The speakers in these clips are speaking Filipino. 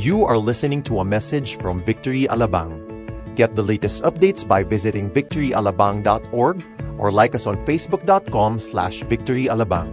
You are listening to a message from Victory Alabang. Get the latest updates by visiting victoryalabang.org or like us on facebook.com slash victoryalabang.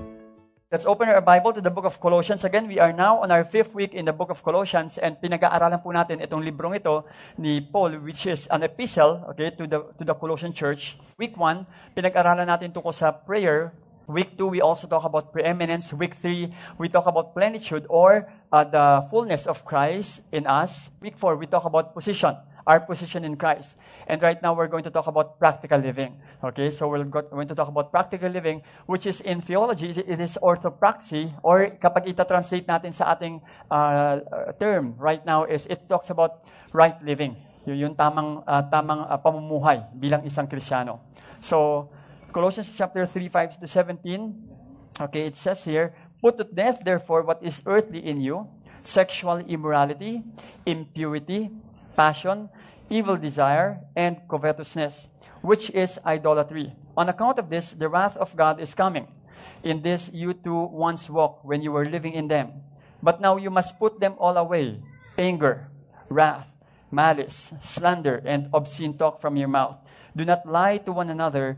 Let's open our Bible to the book of Colossians. Again, we are now on our fifth week in the book of Colossians and pinag-aaralan po natin itong librong ito ni Paul which is an epistle okay, to, the, to the Colossian church. Week 1, pinag-aaralan natin tungkol sa prayer. Week 2, we also talk about preeminence. Week 3, we talk about plenitude or uh, the fullness of Christ in us. Week 4, we talk about position our position in Christ. And right now, we're going to talk about practical living. Okay, so we're going to talk about practical living, which is in theology, it is orthopraxy, or kapag ita-translate natin sa ating uh, term right now, is it talks about right living. Yung tamang, uh, tamang uh, pamumuhay bilang isang Krisyano. So, Colossians chapter 3, 5 to 17, okay, it says here, Put to death, therefore, what is earthly in you, sexual immorality, impurity, passion, evil desire, and covetousness, which is idolatry. On account of this, the wrath of God is coming. In this you too once walked when you were living in them. But now you must put them all away anger, wrath, malice, slander, and obscene talk from your mouth. Do not lie to one another,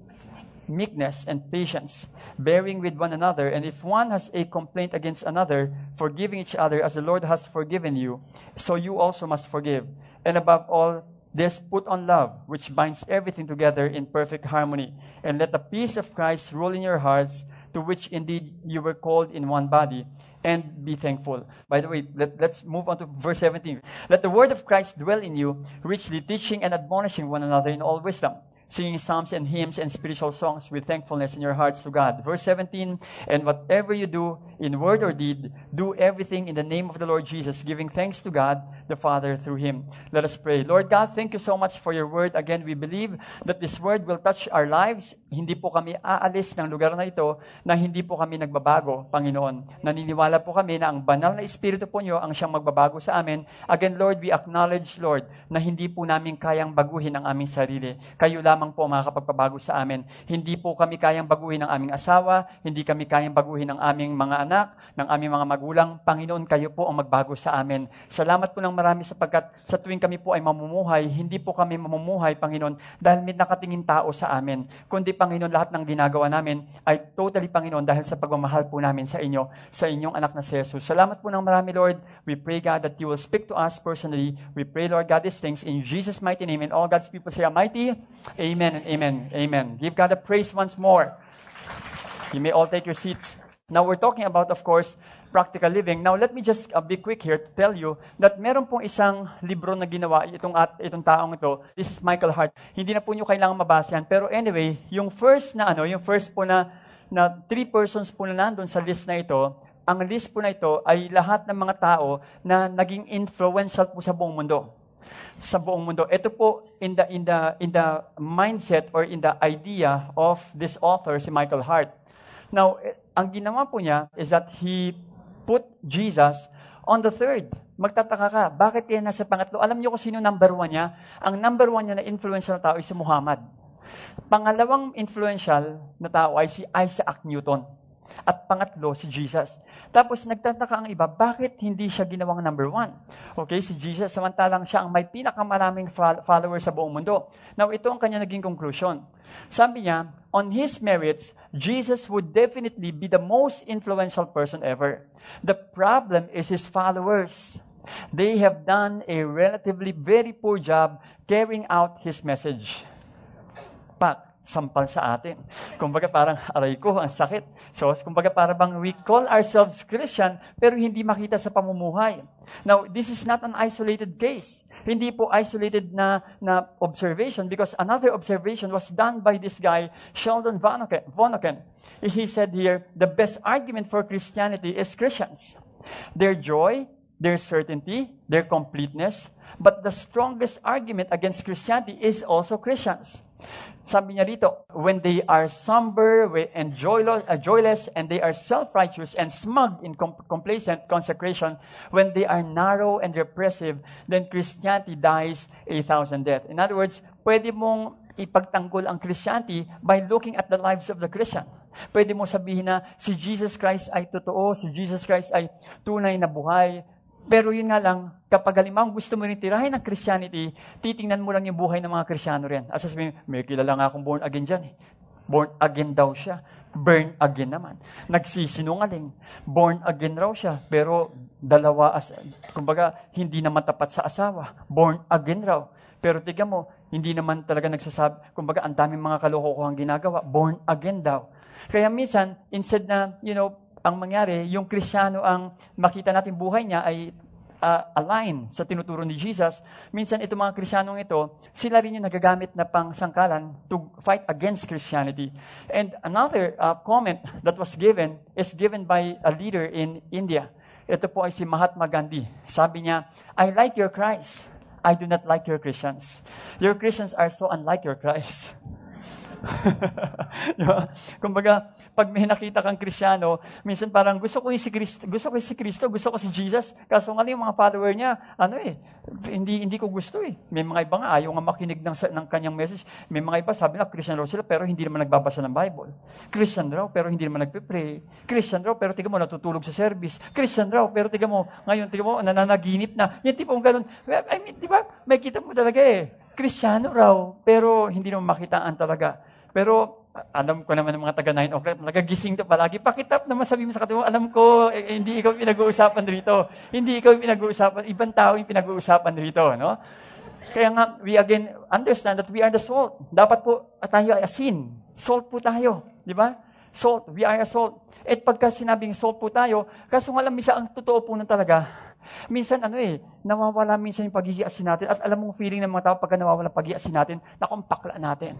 meekness, and patience, bearing with one another, and if one has a complaint against another, forgiving each other as the Lord has forgiven you, so you also must forgive. And above all, this put on love, which binds everything together in perfect harmony. And let the peace of Christ rule in your hearts, to which indeed you were called in one body, and be thankful. By the way, let, us move on to verse 17. Let the word of Christ dwell in you, richly teaching and admonishing one another in all wisdom singing psalms and hymns and spiritual songs with thankfulness in your hearts to God. Verse 17, and whatever you do in word or deed, do everything in the name of the Lord Jesus, giving thanks to God the Father through him. Let us pray. Lord God, thank you so much for your word. Again, we believe that this word will touch our lives. Hindi po kami aalis ng lugar na ito na hindi po kami nagbabago, Panginoon. Naniniwala po kami na ang banal na Espiritu po niyo ang siyang magbabago sa amin. Again, Lord, we acknowledge, Lord, na hindi po namin kayang baguhin ang aming sarili. Kayo lamang lamang po makakapagpabago sa amin. Hindi po kami kayang baguhin ng aming asawa, hindi kami kayang baguhin ng aming mga anak, ng aming mga magulang. Panginoon, kayo po ang magbago sa amin. Salamat po ng marami sapagkat sa tuwing kami po ay mamumuhay, hindi po kami mamumuhay, Panginoon, dahil may nakatingin tao sa amin. Kundi, Panginoon, lahat ng ginagawa namin ay totally, Panginoon, dahil sa pagmamahal po namin sa inyo, sa inyong anak na si Jesus. Salamat po ng marami, Lord. We pray, God, that you will speak to us personally. We pray, Lord God, these things in Jesus' mighty name. And all God's people say, Almighty, Amen and amen. Amen. Give God a praise once more. You may all take your seats. Now, we're talking about, of course, practical living. Now, let me just uh, be quick here to tell you that meron pong isang libro na ginawa itong, at, itong taong ito. This is Michael Hart. Hindi na po nyo kailangan mabasa yan. Pero anyway, yung first na ano, yung first po na, na three persons po na nandun sa list na ito, ang list po na ito ay lahat ng mga tao na naging influential po sa buong mundo sa buong mundo. Ito po in the in the in the mindset or in the idea of this author si Michael Hart. Now, ang ginawa po niya is that he put Jesus on the third. Magtataka ka, bakit yan nasa pangatlo? Alam niyo kung sino number one niya? Ang number one niya na influential na tao ay si Muhammad. Pangalawang influential na tao ay si Isaac Newton. At pangatlo, si Jesus. Tapos nagtataka ang iba, bakit hindi siya ginawang number one? Okay, si Jesus, samantalang siya ang may pinakamaraming followers sa buong mundo. Now, ito ang kanya naging conclusion. Sabi niya, on his merits, Jesus would definitely be the most influential person ever. The problem is his followers. They have done a relatively very poor job carrying out his message. Pak, sampal sa atin. Kumbaga parang aray ko, ang sakit. So, kumbaga parang bang we call ourselves Christian pero hindi makita sa pamumuhay. Now, this is not an isolated case. Hindi po isolated na, na observation because another observation was done by this guy, Sheldon Vonneken. He said here, the best argument for Christianity is Christians. Their joy, their certainty, their completeness, But the strongest argument against Christianity is also Christians. Sabi niya dito, when they are somber and joyless, uh, joyless and they are self-righteous and smug in com- complacent consecration, when they are narrow and repressive, then Christianity dies a thousand deaths. In other words, pwede mong ipagtanggol ang Christianity by looking at the lives of the Christian. Pwede mo sabihin na si Jesus Christ ay totoo, si Jesus Christ ay tunay na buhay, pero yun nga lang, kapag halimang gusto mo rin tirahin ng Christianity, titingnan mo lang yung buhay ng mga Krisyano rin. As sabihin, may kilala nga akong born again dyan eh. Born again daw siya. Burn again naman. Nagsisinungaling. Born again raw siya. Pero dalawa, as, kumbaga, hindi naman tapat sa asawa. Born again raw. Pero tiga mo, hindi naman talaga nagsasabi, kumbaga, ang daming mga kalokohang ginagawa. Born again daw. Kaya minsan, instead na, you know, ang mangyari, yung Kristiyano ang makita natin buhay niya ay uh, align sa tinuturo ni Jesus, minsan itong mga Kristiyanong ito, sila rin yung nagagamit na pang sangkalan to fight against Christianity. And another uh, comment that was given is given by a leader in India. Ito po ay si Mahatma Gandhi. Sabi niya, I like your Christ. I do not like your Christians. Your Christians are so unlike your Christ. Kumbaga, pag may nakita kang Kristiyano, minsan parang gusto ko si Kristo, gusto ko si Kristo, gusto ko si Jesus. Kaso nga yung mga follower niya, ano eh, hindi hindi ko gusto eh. May mga iba nga ayaw nga makinig ng, ng kanyang message. May mga iba sabi na Christian raw sila pero hindi naman nagbabasa ng Bible. Christian raw pero hindi naman nagpe-pray. Christian raw pero tiga mo natutulog sa service. Christian raw pero tiga mo ngayon tiga mo nananaginip na. Yung tipong ganun. I mean, di ba? May kita mo talaga eh. Kristiyano raw, pero hindi naman makitaan talaga. Pero alam ko naman ng mga taga 9 o'clock, nagagising to palagi. Pakitap naman sabi mo sa katiwa, alam ko, eh, hindi ikaw pinag-uusapan rito. Hindi ikaw pinag-uusapan, ibang tao yung pinag-uusapan rito, no? Kaya nga, we again understand that we are the salt. Dapat po tayo ay asin. Salt po tayo. Di ba? Salt. We are a salt. At pagka sinabing salt po tayo, kaso nga lang, misa ang totoo po nun talaga, Minsan ano eh, nawawala minsan yung pagiging asin natin. At alam mo feeling ng mga tao pagka nawawala asin natin, nakumpakla natin.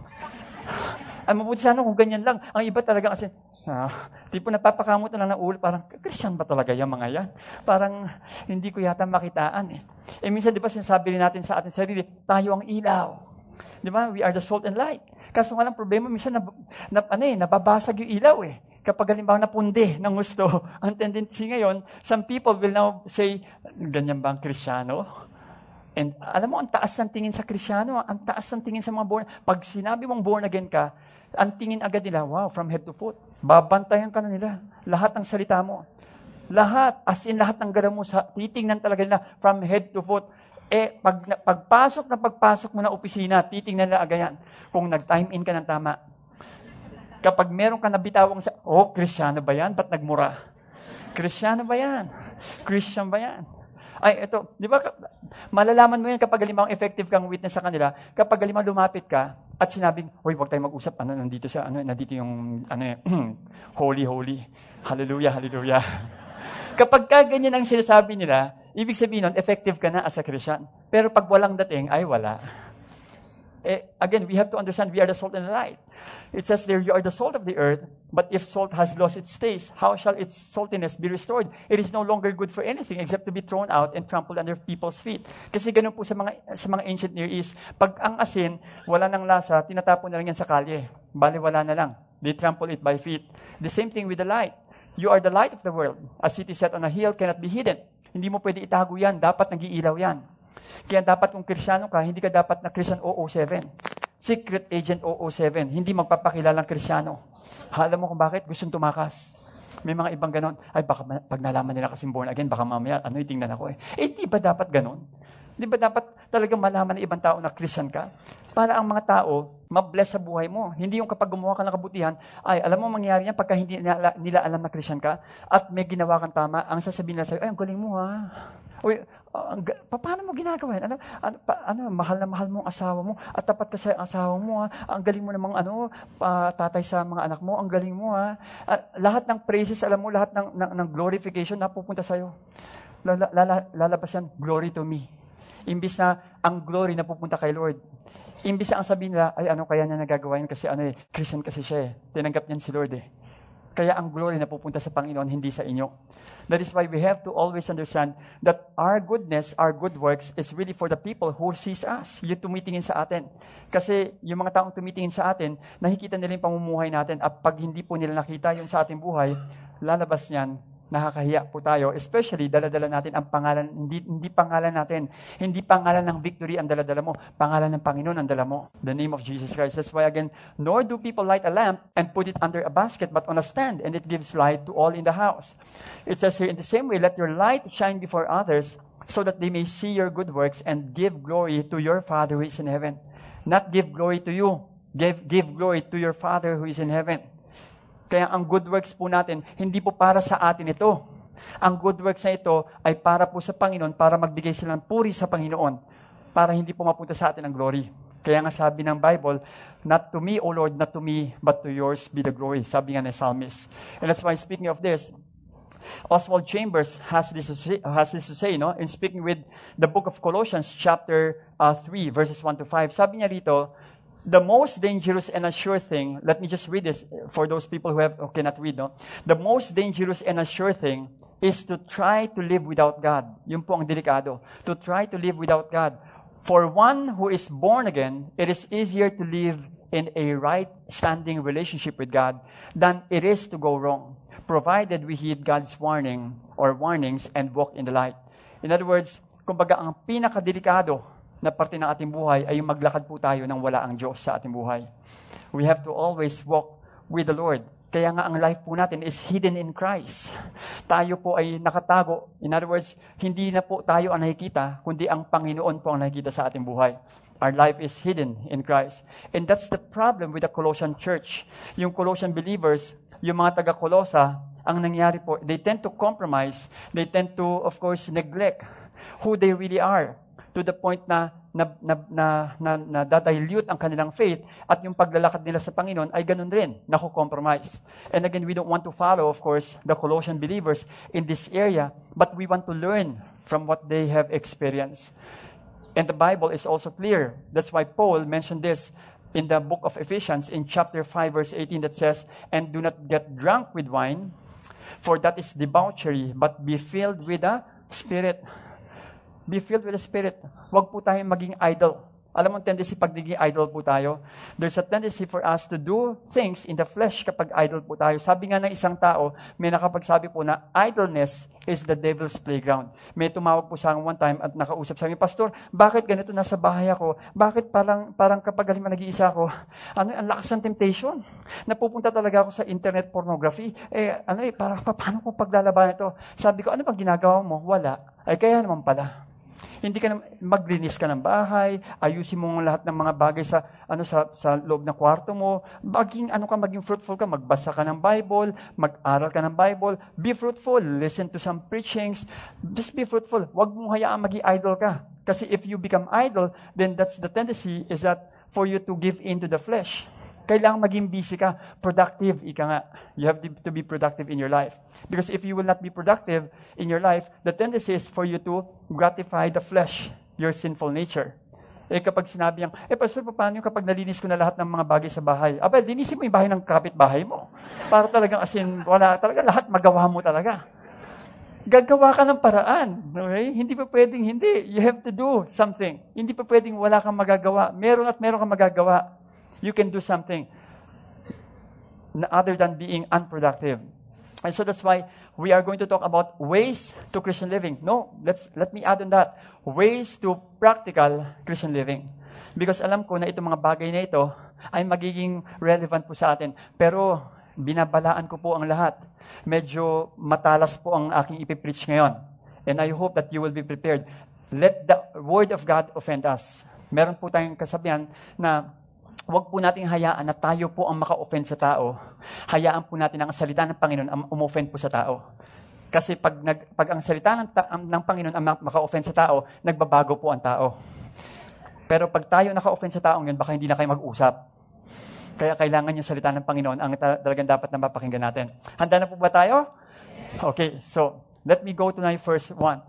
Ay, mabuti sana kung ganyan lang. Ang iba talaga kasi, ah, tipo napapakamot na lang ng ulo, parang, Christian ba talaga yung mga yan? Parang, hindi ko yata makitaan eh. Eh minsan, di ba, sinasabi rin natin sa ating sarili, tayo ang ilaw. Di ba? We are the salt and light. Kaso nga lang problema, minsan, na, na, ano eh, nababasag yung ilaw eh. Kapag halimbawa napundi ng gusto, ang tendency ngayon, some people will now say, ganyan ba ang krisyano? And alam mo, ang taas ng tingin sa krisyano, ang taas ng tingin sa mga born. Pag sinabi mong born again ka, ang tingin agad nila, wow, from head to foot. Babantayan ka na nila. Lahat ng salita mo. Lahat, as in lahat ng galaw mo, sa, titingnan talaga nila from head to foot. Eh, pag, pagpasok na pagpasok mo na opisina, titingnan nila agayan kung nag-time in ka ng tama. Kapag meron ka nabitawang sa, oh, kristyano ba yan? Ba't nagmura? Kristyano ba yan? Christian ba yan? Ay, ito, di ba, malalaman mo yan kapag halimbawa effective kang witness sa kanila, kapag halimbawa lumapit ka at sinabing, hoy, huwag tayong mag-usap, ano, nandito siya, ano, nandito yung, ano, holy, holy, hallelujah, hallelujah. kapag ka ganyan ang sinasabi nila, ibig sabihin nun, effective ka na as a Christian. Pero pag walang dating, ay wala. Eh, again, we have to understand we are the salt and the light. It says there, you are the salt of the earth, but if salt has lost its taste, how shall its saltiness be restored? It is no longer good for anything except to be thrown out and trampled under people's feet. Kasi ganun po sa mga, sa mga ancient Near East, pag ang asin, wala ng lasa, tinatapon na lang yan sa kalye. Bali, wala na lang. They trample it by feet. The same thing with the light. You are the light of the world. A city set on a hill cannot be hidden. Hindi mo pwede itago yan. Dapat nag-iilaw yan. Kaya dapat kung krisyano ka, hindi ka dapat na Christian 007. Secret Agent 007. Hindi magpapakilalang krisyano. Alam mo kung bakit? Gustong tumakas. May mga ibang ganon. Ay, baka pag nalaman nila kasi born again, baka mamaya, ano yung tingnan ako eh. Eh, di ba dapat ganon? Di ba dapat talagang malaman ng ibang tao na Christian ka? Para ang mga tao, mabless sa buhay mo. Hindi yung kapag gumawa ka ng kabutihan, ay, alam mo mangyari yan pagka hindi nila, nila alam na Christian ka, at may ginawa kang tama, ang sasabihin nila sa'yo, ay, ang galing mo ha. Uy, uh, paano mo ginagawa? Ano, ano, pa, ano, mahal na mahal mo ang asawa mo at tapat ka sa asawa mo ha. Ang galing mo namang ano, uh, tatay sa mga anak mo, ang galing mo ha. Uh, lahat ng praises, alam mo, lahat ng, ng, ng glorification napupunta sa'yo. Lala, lala, lalabas yan, glory to me. Imbis na ang glory na pupunta kay Lord. Imbis na ang sabihin nila, ay ano kaya niya nagagawa yan kasi ano eh, Christian kasi siya eh. Tinanggap niyan si Lord eh. Kaya ang glory na pupunta sa Panginoon, hindi sa inyo. That is why we have to always understand that our goodness, our good works, is really for the people who sees us. Yung tumitingin sa atin. Kasi yung mga taong tumitingin sa atin, nakikita nila yung pamumuhay natin. At pag hindi po nila nakita yung sa ating buhay, lalabas niyan nakakahiya po tayo, especially daladala natin ang pangalan, hindi, hindi pangalan natin, hindi pangalan ng victory ang daladala mo, pangalan ng Panginoon ang dala mo, the name of Jesus Christ. That's why again, nor do people light a lamp and put it under a basket, but on a stand, and it gives light to all in the house. It says here, in the same way, let your light shine before others, so that they may see your good works and give glory to your Father who is in heaven. Not give glory to you, give, give glory to your Father who is in heaven. Kaya ang good works po natin, hindi po para sa atin ito. Ang good works na ito ay para po sa Panginoon, para magbigay sila ng puri sa Panginoon, para hindi po mapunta sa atin ang glory. Kaya nga sabi ng Bible, not to me, O Lord, not to me, but to yours be the glory. Sabi nga ng psalmist. And that's why speaking of this, Oswald Chambers has this to say, has this to say no? in speaking with the book of Colossians chapter uh, 3, verses 1 to 5. Sabi niya rito, the most dangerous and a sure thing, let me just read this for those people who, have, who cannot read, no? The most dangerous and a sure thing is to try to live without God. Yun po ang delikado. To try to live without God. For one who is born again, it is easier to live in a right standing relationship with God than it is to go wrong, provided we heed God's warning or warnings and walk in the light. In other words, kumbaga ang pinakadelikado na parte ng ating buhay ay yung maglakad po tayo nang wala ang Diyos sa ating buhay. We have to always walk with the Lord. Kaya nga ang life po natin is hidden in Christ. Tayo po ay nakatago. In other words, hindi na po tayo ang nakikita, kundi ang Panginoon po ang nakikita sa ating buhay. Our life is hidden in Christ. And that's the problem with the Colossian church. Yung Colossian believers, yung mga taga-Colosa, ang nangyari po, they tend to compromise. They tend to, of course, neglect who they really are to the point na na, na, na, na, na dadilute ang kanilang faith at yung paglalakad nila sa Panginoon ay ganun rin, nako-compromise. And again, we don't want to follow, of course, the Colossian believers in this area, but we want to learn from what they have experienced. And the Bible is also clear. That's why Paul mentioned this in the book of Ephesians in chapter 5 verse 18 that says, And do not get drunk with wine, for that is debauchery, but be filled with the Spirit. Be filled with the Spirit. Huwag po tayong maging idol. Alam mo, tendency pag naging idol po tayo, there's a tendency for us to do things in the flesh kapag idol po tayo. Sabi nga ng isang tao, may nakapagsabi po na idleness is the devil's playground. May tumawag po sa akin one time at nakausap sa amin, Pastor, bakit ganito nasa bahay ako? Bakit parang, parang kapag halima nag-iisa ako, ano, ang lakas ng temptation. Napupunta talaga ako sa internet pornography. Eh, ano eh, parang paano ko paglalaban ito? Sabi ko, ano bang ginagawa mo? Wala. Ay, kaya naman pala. Hindi ka na, maglinis ka ng bahay, ayusin mo lahat ng mga bagay sa ano sa sa loob ng kwarto mo. Maging ano ka, maging fruitful ka, magbasa ka ng Bible, mag-aral ka ng Bible, be fruitful, listen to some preachings, just be fruitful. Huwag mo hayaan maging idol ka. Kasi if you become idol, then that's the tendency is that for you to give in to the flesh. Kailangan maging busy ka, productive, ika nga. You have to be productive in your life. Because if you will not be productive in your life, the tendency is for you to gratify the flesh, your sinful nature. Eh kapag sinabi yang, eh pastor, paano yung kapag nalinis ko na lahat ng mga bagay sa bahay? Aba, linisin mo yung bahay ng kapitbahay mo. Para talagang asin, wala talaga, lahat magawa mo talaga. Gagawa ka ng paraan. Okay? Hindi pa pwedeng hindi. You have to do something. Hindi pa pwedeng wala kang magagawa. Meron at meron kang magagawa you can do something other than being unproductive. And so that's why we are going to talk about ways to Christian living. No, let's let me add on that. Ways to practical Christian living. Because alam ko na itong mga bagay na ito ay magiging relevant po sa atin. Pero binabalaan ko po ang lahat. Medyo matalas po ang aking ipipreach ngayon. And I hope that you will be prepared. Let the Word of God offend us. Meron po tayong kasabihan na Huwag po nating hayaan na tayo po ang maka-offend sa tao. Hayaan po natin ang salita ng Panginoon ang umoffend po sa tao. Kasi pag, nag, pag ang salita ng, ta- ng Panginoon ang maka-offend sa tao, nagbabago po ang tao. Pero pag tayo naka-offend sa taong yun, baka hindi na kayo mag-usap. Kaya kailangan yung salita ng Panginoon ang talagang dapat na mapakinggan natin. Handa na po ba tayo? Okay, so let me go to my first one.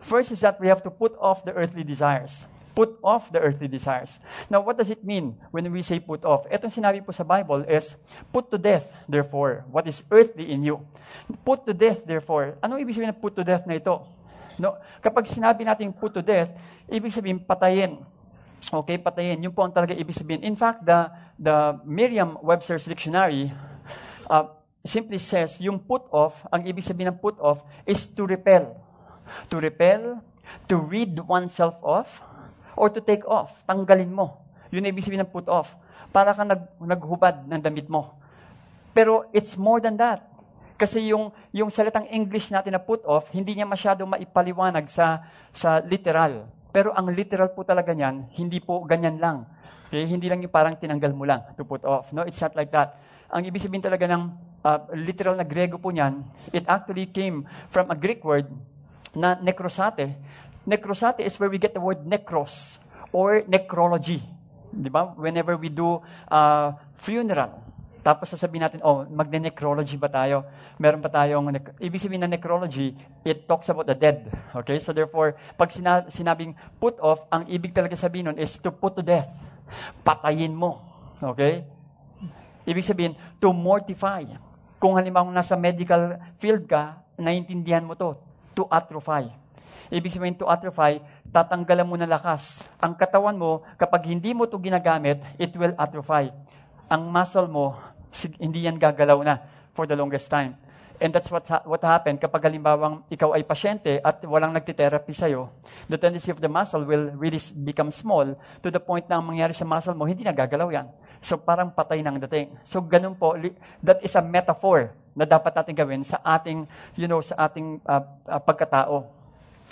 First is that we have to put off the earthly desires. Put off the earthly desires. Now, what does it mean when we say put off? Etong sinabi po sa Bible is, put to death, therefore, what is earthly in you. Put to death, therefore. Ano ibig sabihin ng put to death na ito? No? Kapag sinabi natin put to death, ibig sabihin patayin. Okay, patayin. Yun po ang talaga ibig sabihin. In fact, the, the Merriam-Webster's Dictionary uh, simply says, yung put off, ang ibig sabihin ng put off is to repel. To repel, to rid oneself off, or to take off. Tanggalin mo. Yun ibig sabihin ng put off. Para kang nag, naghubad ng damit mo. Pero it's more than that. Kasi yung, yung salitang English natin na put off, hindi niya masyado maipaliwanag sa, sa literal. Pero ang literal po talaga niyan, hindi po ganyan lang. Okay? Hindi lang yung parang tinanggal mo lang to put off. No, it's not like that. Ang ibig sabihin talaga ng uh, literal na Grego po niyan, it actually came from a Greek word na necrosate. Necrosate is where we get the word necros or necrology. Di ba? Whenever we do uh, funeral, tapos sasabihin natin, oh, magne-necrology ba tayo? Meron pa tayong, ibig sabihin na necrology, it talks about the dead. Okay? So therefore, pag sina- sinabing put off, ang ibig talaga sabihin nun is to put to death. Patayin mo. Okay? Ibig sabihin, to mortify. Kung halimbawa nasa medical field ka, naiintindihan mo to, to atrophy. Ibig sabihin, to atrophy, tatanggalan mo na lakas. Ang katawan mo, kapag hindi mo to ginagamit, it will atrophy. Ang muscle mo, hindi yan gagalaw na for the longest time. And that's what, ha- what happened kapag halimbawang ikaw ay pasyente at walang nagtitherapy sa'yo. The tendency of the muscle will really become small to the point na ang mangyari sa muscle mo, hindi na gagalaw yan. So parang patay nang dating. So ganun po, that is a metaphor na dapat natin gawin sa ating, you know, sa ating uh, uh, pagkatao.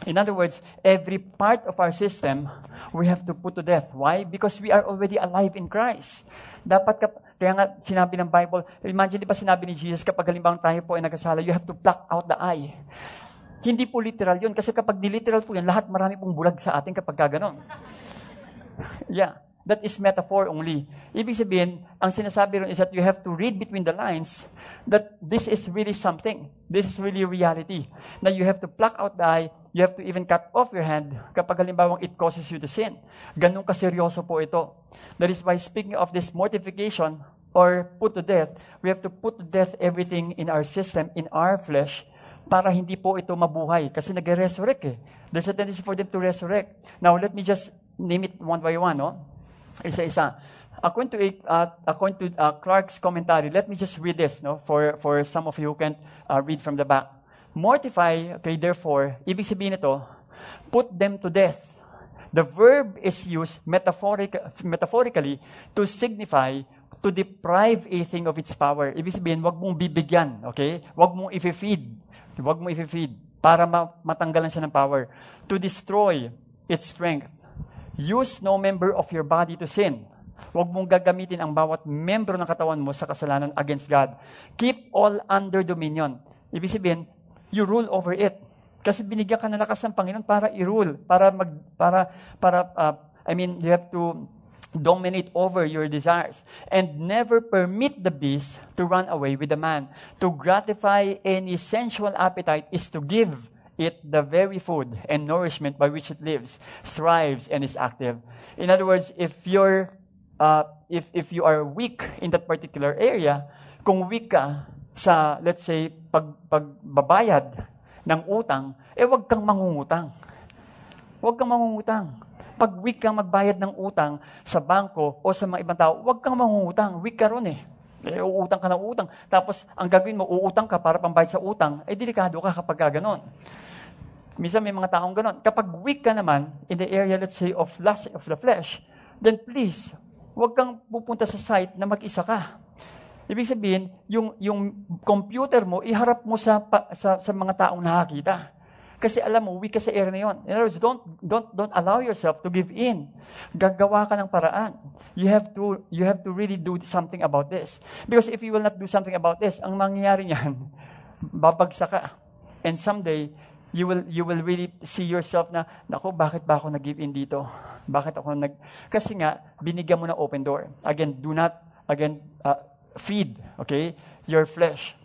In other words, every part of our system, we have to put to death. Why? Because we are already alive in Christ. Dapat, kap- kaya nga sinabi ng Bible, imagine di ba sinabi ni Jesus, kapag halimbawa tayo po ay nagkasala, you have to pluck out the eye. Hindi po literal yun. Kasi kapag di-literal po yan, lahat marami pong bulag sa atin kapag gaganon. Yeah. That is metaphor only. Ibig sabihin, ang sinasabi ron is that you have to read between the lines that this is really something. This is really reality. Na you have to pluck out the eye, you have to even cut off your hand kapag halimbawang it causes you to sin. Ganun kaseryoso po ito. That is why speaking of this mortification or put to death, we have to put to death everything in our system, in our flesh, para hindi po ito mabuhay. Kasi nag-resurrect eh. There's a tendency for them to resurrect. Now, let me just name it one by one. No? Isa-isa. According to, uh, according to uh, Clark's commentary, let me just read this no, for, for some of you who can't uh, read from the back. Mortify, okay, therefore, ibig sabihin ito, put them to death. The verb is used metaphoric, metaphorically to signify to deprive a thing of its power. Ibig sabihin, wag mong bibigyan, okay? Wag mong i-feed. Wag mong i-feed para matanggalan siya ng power. To destroy its strength. Use no member of your body to sin. Huwag mong gagamitin ang bawat membro ng katawan mo sa kasalanan against God. Keep all under dominion. Ibig sabihin, you rule over it. Kasi binigyan ka ng lakas ng Panginoon para i-rule, para mag para para uh, I mean, you have to dominate over your desires and never permit the beast to run away with the man. To gratify any sensual appetite is to give it the very food and nourishment by which it lives, thrives, and is active. In other words, if you're uh, if if you are weak in that particular area, kung weak ka sa let's say pag pagbabayad ng utang, eh wag kang mangungutang. Wag kang mangungutang. Pag weak kang magbayad ng utang sa bangko o sa mga ibang tao, wag kang mangungutang. Weak ka ron eh. Eh, uutang ka ng utang. Tapos, ang gagawin mo, uutang ka para pambayad sa utang, eh, delikado ka kapag ganon. Minsan may mga taong ganon. Kapag weak ka naman, in the area, let's say, of, lust, of the flesh, then please, huwag kang pupunta sa site na mag-isa ka. Ibig sabihin, yung, yung computer mo, iharap mo sa, sa, sa mga taong nakakita. Kasi alam mo, weak ka sa area na yun. In other words, don't, don't, don't allow yourself to give in. Gagawa ka ng paraan. You have to, you have to really do something about this. Because if you will not do something about this, ang mangyayari niyan, babagsak ka. And someday, you will you will really see yourself na nako bakit ba ako nag-give in dito bakit ako nag kasi nga binigyan mo ng open door again do not again uh, feed okay your flesh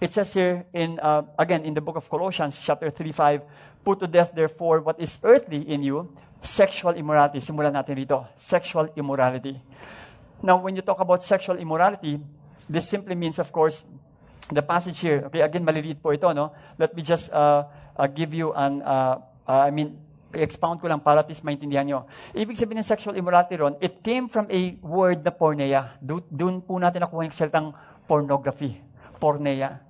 It says here in, uh, again, in the book of Colossians, chapter 3, 5, Put to death, therefore, what is earthly in you, sexual immorality. Simulan natin dito. Sexual immorality. Now, when you talk about sexual immorality, this simply means, of course, the passage here. Okay, again, maliliit po ito, no? Let me just uh, uh, give you an, uh, uh, I mean, expound ko lang para at least maintindihan nyo. Ibig sabihin ng sexual immorality ron, it came from a word na porneia. Doon po natin nakuha yung salitang pornography. Porneia.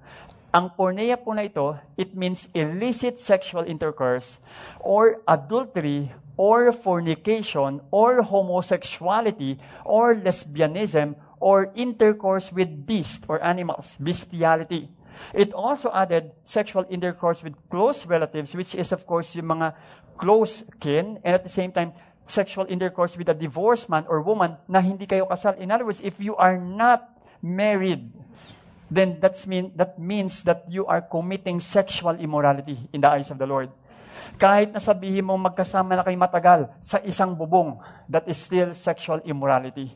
Ang porneia po na ito, it means illicit sexual intercourse or adultery or fornication or homosexuality or lesbianism or intercourse with beasts or animals, bestiality. It also added sexual intercourse with close relatives, which is, of course, yung mga close kin, and at the same time, sexual intercourse with a divorced man or woman na hindi kayo kasal. In other words, if you are not married, then that's mean, that means that you are committing sexual immorality in the eyes of the Lord. Kahit na sabihin mo magkasama na kayo matagal sa isang bubong, that is still sexual immorality.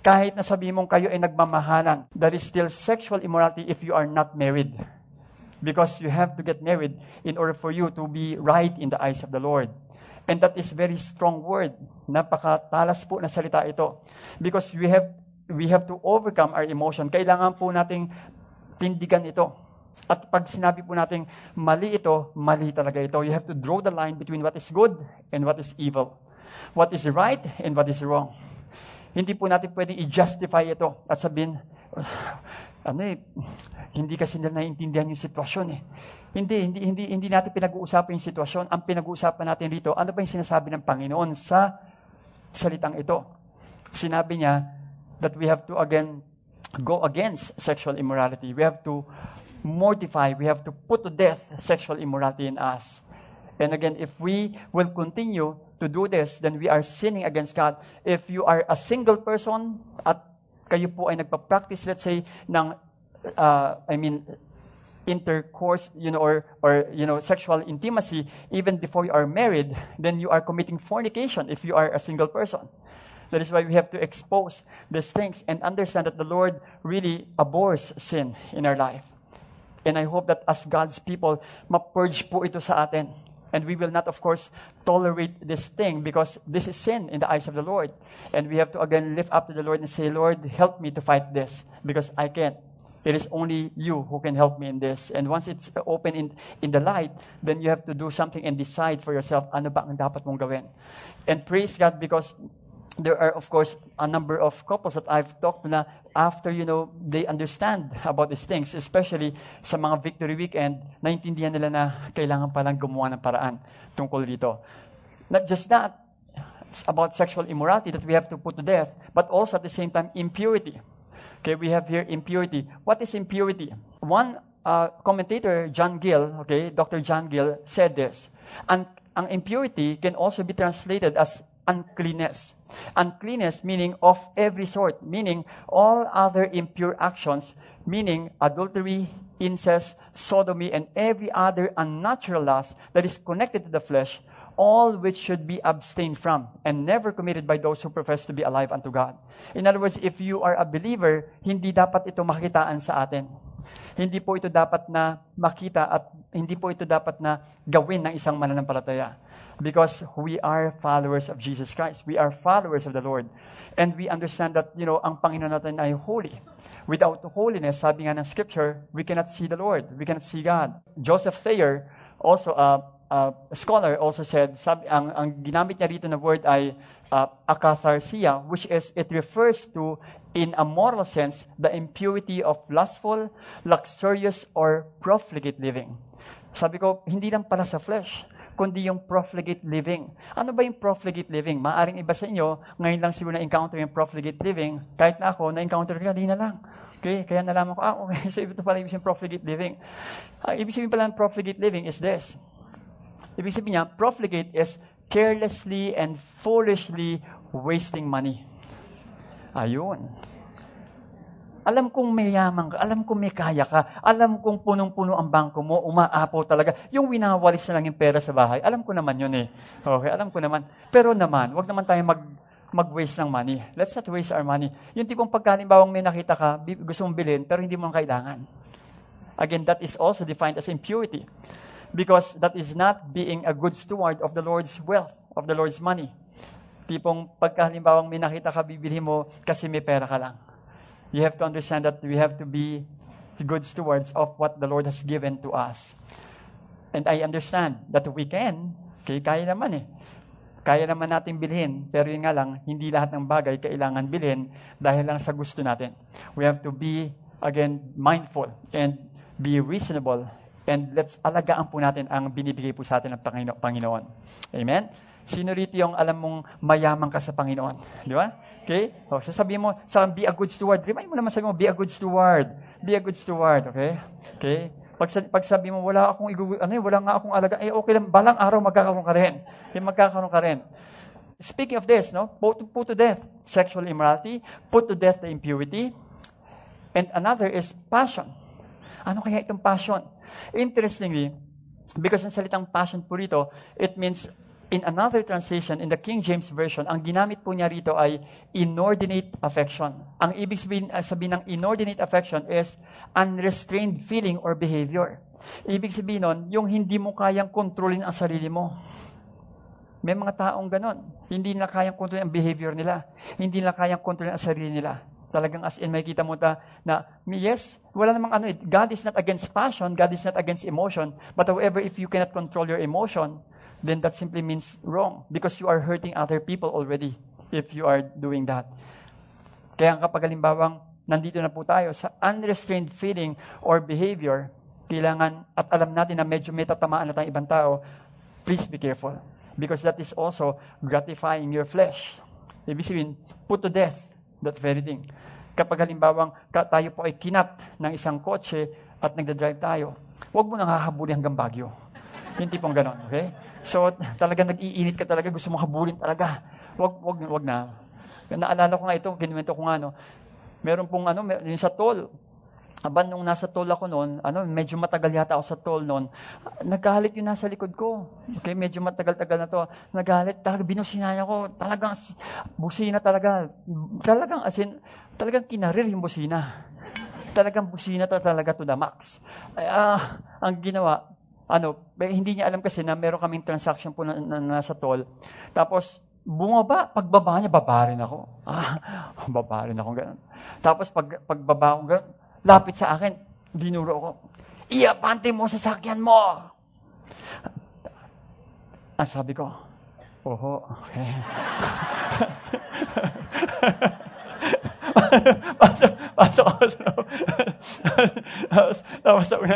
Kahit na sabihin mong kayo ay nagmamahalan, that is still sexual immorality if you are not married. Because you have to get married in order for you to be right in the eyes of the Lord. And that is very strong word. Napakatalas po na salita ito. Because we have we have to overcome our emotion. Kailangan po nating tindigan ito. At pag sinabi po nating mali ito, mali talaga ito. You have to draw the line between what is good and what is evil. What is right and what is wrong. Hindi po natin pwedeng i-justify ito at sabihin, ano eh, hindi kasi nila naiintindihan yung sitwasyon eh. Hindi, hindi, hindi, hindi natin pinag-uusapan yung sitwasyon. Ang pinag-uusapan natin dito, ano ba yung sinasabi ng Panginoon sa salitang ito? Sinabi niya, that we have to again go against sexual immorality. We have to mortify, we have to put to death sexual immorality in us. And again, if we will continue to do this, then we are sinning against God. If you are a single person at kayo po ay nagpa-practice, let's say, ng, uh, I mean, intercourse, you know, or, or, you know, sexual intimacy, even before you are married, then you are committing fornication if you are a single person. That is why we have to expose these things and understand that the Lord really abhors sin in our life. And I hope that as God's people, ma-purge po ito sa atin. And we will not, of course, tolerate this thing because this is sin in the eyes of the Lord. And we have to again lift up to the Lord and say, Lord, help me to fight this because I can't. It is only you who can help me in this. And once it's open in, in the light, then you have to do something and decide for yourself, ano ba ang dapat mong gawin. And praise God because there are, of course, a number of couples that I've talked to na after, you know, they understand about these things, especially sa mga victory weekend, naintindihan nila na kailangan palang gumawa ng paraan tungkol dito. Not just that, it's about sexual immorality that we have to put to death, but also at the same time, impurity. Okay, we have here impurity. What is impurity? One uh, commentator, John Gill, okay, Dr. John Gill, said this. And ang impurity can also be translated as uncleanness. Uncleanness meaning of every sort, meaning all other impure actions, meaning adultery, incest, sodomy, and every other unnatural lust that is connected to the flesh, all which should be abstained from and never committed by those who profess to be alive unto God. In other words, if you are a believer, hindi dapat ito makitaan sa atin. Hindi po ito dapat na makita at hindi po ito dapat na gawin ng isang mananampalataya. Because we are followers of Jesus Christ. We are followers of the Lord. And we understand that, you know, ang Panginoon natin ay holy. Without holiness, sabi nga ng scripture, we cannot see the Lord. We cannot see God. Joseph Thayer, also a, a scholar, also said, sabi, ang, ang ginamit niya rito na word ay uh, akatharsia, which is, it refers to, in a moral sense, the impurity of lustful, luxurious, or profligate living. Sabi ko, hindi lang pala sa flesh kundi yung profligate living. Ano ba yung profligate living? Maaring iba sa inyo, ngayon lang siguro na-encounter yung profligate living. Kahit na ako, na-encounter ko kanina lang. Okay? Kaya nalaman ko, ah, okay, so ito pala ibig sabihin profligate living. Uh, ibig sabihin pala ng profligate living is this. Ibig sabihin niya, profligate is carelessly and foolishly wasting money. Ayun. Alam kong may yaman ka, alam kong may kaya ka, alam kong punong-puno ang bangko mo, umaapaw talaga. Yung winawalis na lang yung pera sa bahay, alam ko naman yun eh. Okay, alam ko naman. Pero naman, wag naman tayo mag, mag-waste ng money. Let's not waste our money. Yung tipong pagkalimbawang may nakita ka, gusto mong bilhin, pero hindi mo kailangan. Again, that is also defined as impurity. Because that is not being a good steward of the Lord's wealth, of the Lord's money. Tipong pagka halimbawang may nakita ka, bibili mo kasi may pera ka lang. You have to understand that we have to be good stewards of what the Lord has given to us. And I understand that we can, okay, kaya naman eh. Kaya naman natin bilhin, pero yun nga lang, hindi lahat ng bagay kailangan bilhin dahil lang sa gusto natin. We have to be, again, mindful and be reasonable and let's alagaan po natin ang binibigay po sa atin ng Pangino- Panginoon. Amen? Sino rito yung alam mong mayaman ka sa Panginoon? Di ba? Okay? O, sasabihin mo, sa be a good steward. Remind mo naman sabi mo, be a good steward. Be a good steward. Okay? Okay? Pag, pag sabi mo, wala akong ano, eh, wala nga akong alaga, eh okay lang, balang araw magkakaroon ka rin. Eh, magkakaroon ka rin. Speaking of this, no, put, put to death sexual immorality, put to death the impurity, and another is passion. Ano kaya itong passion? Interestingly, because ang salitang passion po rito, it means in another translation, in the King James Version, ang ginamit po niya rito ay inordinate affection. Ang ibig sabihin, uh, sabihin ng inordinate affection is unrestrained feeling or behavior. Ibig sabihin nun, yung hindi mo kayang kontrolin ang sarili mo. May mga taong ganon. Hindi nila kayang kontrolin ang behavior nila. Hindi nila kayang kontrolin ang sarili nila. Talagang as in, may kita mo ta na, yes, wala namang ano, eh, God is not against passion, God is not against emotion, but however, if you cannot control your emotion, then that simply means wrong because you are hurting other people already if you are doing that. Kaya kapag halimbawang nandito na po tayo sa unrestrained feeling or behavior, kailangan at alam natin na medyo may tatamaan na tayong ibang tao, please be careful. Because that is also gratifying your flesh. Ibig sabihin, put to death that very thing. Kapag halimbawang tayo po ay kinat ng isang kotse at nagda-drive tayo, huwag mo nang hahabuli hanggang Baguio. Yung tipong ganon, okay? So, talaga nag-iinit ka talaga, gusto mo habulin talaga. Wag, wag, wag na. Naalala ko nga ito, kinuwento ko nga, no? Meron pong ano, yung sa toll. Aban, nung nasa toll ako noon, ano, medyo matagal yata ako sa toll noon, nagkahalit yung nasa likod ko. Okay, medyo matagal-tagal na to. Nagalit, talaga binusina niya ko. Talagang, busina talaga. Talagang, as in, talagang kinarir yung busina. Talagang busina talaga to the max. Ay, ah, ang ginawa, ano, hindi niya alam kasi na meron kaming transaction po na, na, nasa toll. Tapos, bumaba, pagbaba niya, baba rin ako. Ah, baba rin ako, ganun. Tapos, pag, pagbaba ko, ganun, lapit sa akin, dinuro ko, iapante mo sa sakyan mo! Ang sabi ko, oho, okay. pasok, pasok ako sa loob. tapos, tapos sabi ko,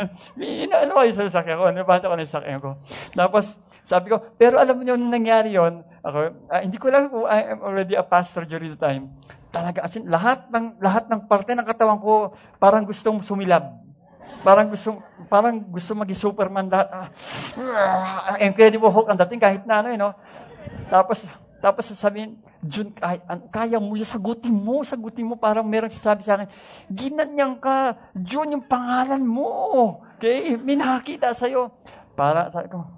ano kayo sa sasakyan ko? Nabasa ko na yung sasakyan ko. Tapos, sabi ko, pero alam mo yung nangyari yon ako, ah, hindi ko lang kung I am already a pastor during the time. Talaga, as in, lahat ng, lahat ng parte ng katawan ko, parang gustong sumilab. Parang gusto, parang gusto maging Superman lahat. Ah, Incredible Hulk ang dating kahit na ano, you know. Tapos, tapos sasabihin, Jun, kaya, kaya mo yan, sagutin mo, sagutin mo. Parang merong sasabi sa akin, ginanyang ka, Jun, yung pangalan mo. Okay? May nakakita sa'yo. Para, sabi ko,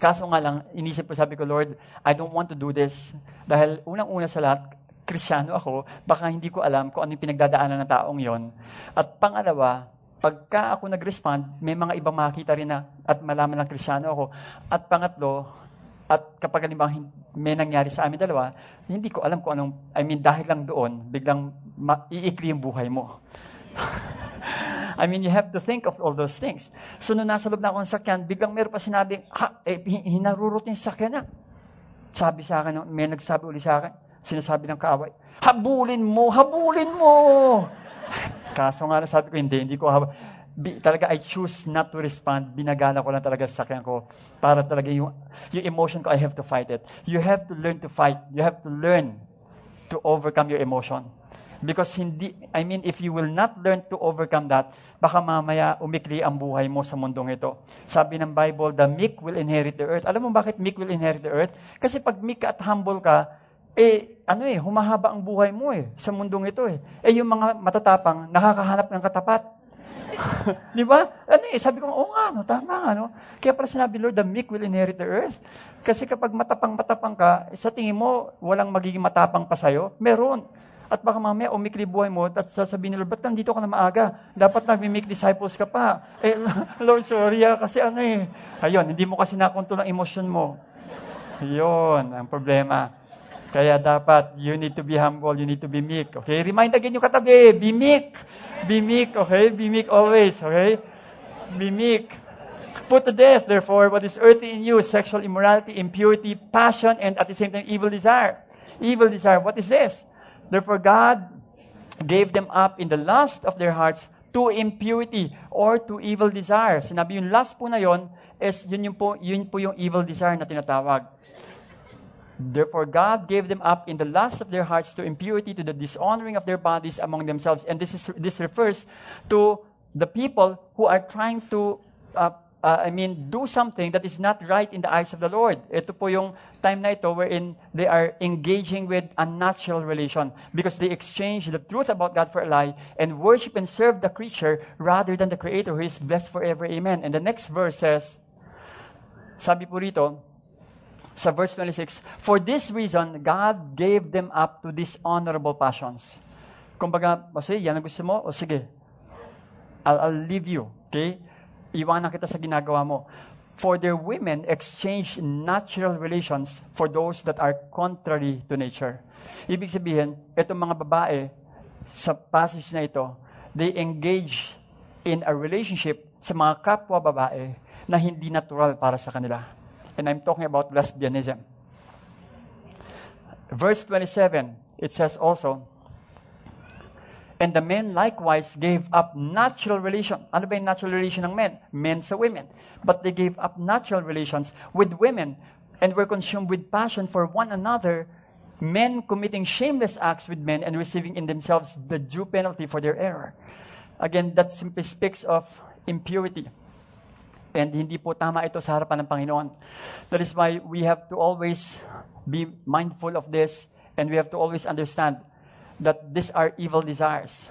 kaso nga lang, inisip ko, sabi ko, Lord, I don't want to do this. Dahil unang-una sa lahat, krisyano ako, baka hindi ko alam kung ano yung pinagdadaanan ng taong yon. At pangalawa, pagka ako nag-respond, may mga ibang makakita rin na at malaman ng krisyano ako. At pangatlo, at kapag halimbawa may nangyari sa amin dalawa, hindi ko alam kung anong, I mean, dahil lang doon, biglang ma- iikli yung buhay mo. I mean, you have to think of all those things. So, nung nasa loob na ako ng sakyan, biglang meron pa sinabing, ha, eh, hin- hinarurot yung sakyan na. Sabi sa akin, may nagsabi uli sa akin, sinasabi ng kaaway, habulin mo, habulin mo! Kaso nga, sabi ko, hindi, hindi ko habulin. Bi- talaga, I choose not to respond. Binagala ko lang talaga sa sakyan ko. Para talaga yung, yung emotion ko, I have to fight it. You have to learn to fight. You have to learn to overcome your emotion. Because hindi, I mean, if you will not learn to overcome that, baka mamaya umikli ang buhay mo sa mundong ito. Sabi ng Bible, the meek will inherit the earth. Alam mo bakit meek will inherit the earth? Kasi pag meek at humble ka, eh, ano eh, humahaba ang buhay mo eh, sa mundong ito eh. Eh, yung mga matatapang, nakakahanap ng katapat. Di ba? Ano eh, sabi ko, oo nga, no, tama nga, no. Kaya pala sinabi, Lord, the meek will inherit the earth. Kasi kapag matapang-matapang ka, sa tingin mo, walang magiging matapang pa sa'yo? Meron. At baka mamaya umikli buhay mo at sasabihin nila, ba't nandito ka na maaga? Dapat nag-make disciples ka pa. Eh, Lord, sorry ah, kasi ano eh. Ayun, hindi mo kasi nakontrol ang emosyon mo. Yun, ang problema. Kaya dapat, you need to be humble, you need to be meek. Okay? Remind again yung katabi, be meek. Be meek, okay? Be meek always, okay? Be meek. Put to death, therefore, what is earthly in you, sexual immorality, impurity, passion, and at the same time, evil desire. Evil desire, what is this? Therefore, God gave them up in the lust of their hearts to impurity or to evil desire. Sinabi yung lust po na yon is yun, yung po, yun po yung evil desire na tinatawag. Therefore, God gave them up in the lust of their hearts to impurity, to the dishonoring of their bodies among themselves. And this, is, this refers to the people who are trying to uh, uh, I mean, do something that is not right in the eyes of the Lord. Ito po yung time na ito wherein they are engaging with unnatural relation because they exchange the truth about God for a lie and worship and serve the creature rather than the Creator who is blessed forever. Amen. And the next verse says, sabi po rito, sa verse 26, For this reason, God gave them up to dishonorable passions. Kumbaga, o sige, yan ang gusto mo, o sige, I'll, I'll leave you. Okay? iwanan kita sa ginagawa mo. For their women exchange natural relations for those that are contrary to nature. Ibig sabihin, itong mga babae, sa passage na ito, they engage in a relationship sa mga kapwa babae na hindi natural para sa kanila. And I'm talking about lesbianism. Verse 27, it says also, And the men likewise gave up natural relation. Ano ba yung natural relation ng men? Men sa women. But they gave up natural relations with women and were consumed with passion for one another, men committing shameless acts with men and receiving in themselves the due penalty for their error. Again, that simply speaks of impurity. And hindi po tama ito sa harapan ng Panginoon. That is why we have to always be mindful of this and we have to always understand that these are evil desires.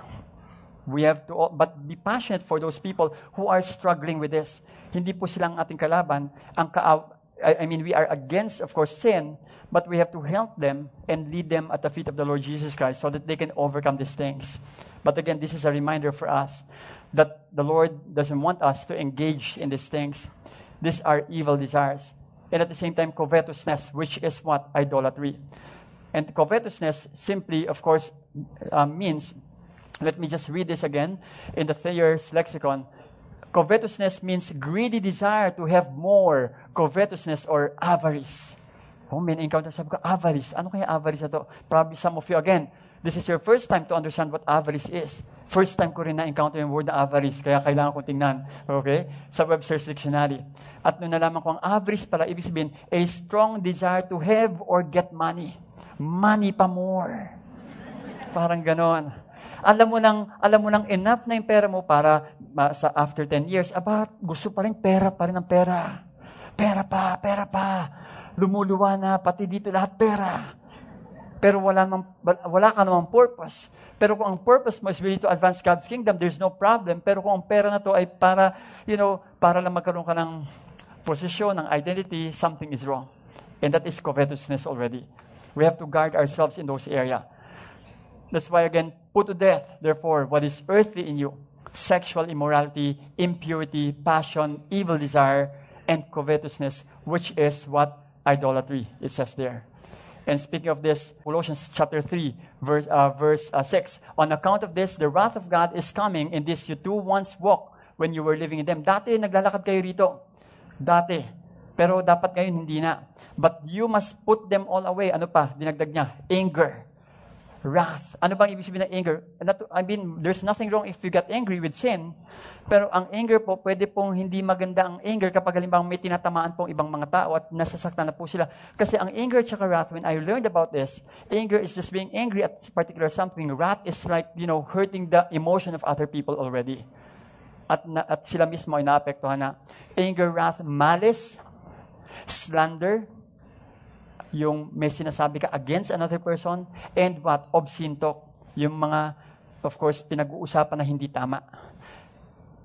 We have to, but be passionate for those people who are struggling with this. Hindi po silang ating kalaban. Ang ka, I mean, we are against, of course, sin, but we have to help them and lead them at the feet of the Lord Jesus Christ so that they can overcome these things. But again, this is a reminder for us that the Lord doesn't want us to engage in these things. These are evil desires. And at the same time, covetousness, which is what? Idolatry. And covetousness simply, of course, uh, means, let me just read this again in the Thayer's lexicon. Covetousness means greedy desire to have more. Covetousness or avarice. Oh, may encounter sabi ko, avarice. Ano kaya avarice ito? Probably some of you, again, this is your first time to understand what avarice is. First time ko rin na-encounter yung word na avarice, kaya kailangan kong tingnan. Okay? Sa Webster's Dictionary. At nung nalaman ko ang avarice pala, ibig sabihin, a strong desire to have or get money money pa more. Parang ganon. Alam mo nang, alam mo nang enough na yung pera mo para ma, sa after 10 years, aba, gusto pa rin pera pa rin ng pera. Pera pa, pera pa. Lumuluwa na, pati dito lahat pera. Pero wala, namang, wala ka namang purpose. Pero kung ang purpose mo is really to advance God's kingdom, there's no problem. Pero kung ang pera na to ay para, you know, para lang magkaroon ka ng posisyon, ng identity, something is wrong. And that is covetousness already. We have to guard ourselves in those areas. That's why, again, put to death, therefore, what is earthly in you sexual immorality, impurity, passion, evil desire, and covetousness, which is what idolatry, it says there. And speaking of this, Colossians chapter 3, verse, uh, verse uh, 6. On account of this, the wrath of God is coming in this you two once walk when you were living in them. Dati, naglalakad kayo rito. Dati. Pero dapat ngayon hindi na. But you must put them all away. Ano pa? Dinagdag niya. Anger. Wrath. Ano bang ibig sabihin ng anger? I mean, there's nothing wrong if you get angry with sin. Pero ang anger po, pwede pong hindi maganda ang anger kapag halimbawa may tinatamaan pong ibang mga tao at nasasaktan na po sila. Kasi ang anger at wrath, when I learned about this, anger is just being angry at particular something. Wrath is like, you know, hurting the emotion of other people already. At, na, at sila mismo ay naapektuhan na. Anger, wrath, malice, slander, yung may sinasabi ka against another person, and what? Obscene talk. Yung mga, of course, pinag-uusapan na hindi tama.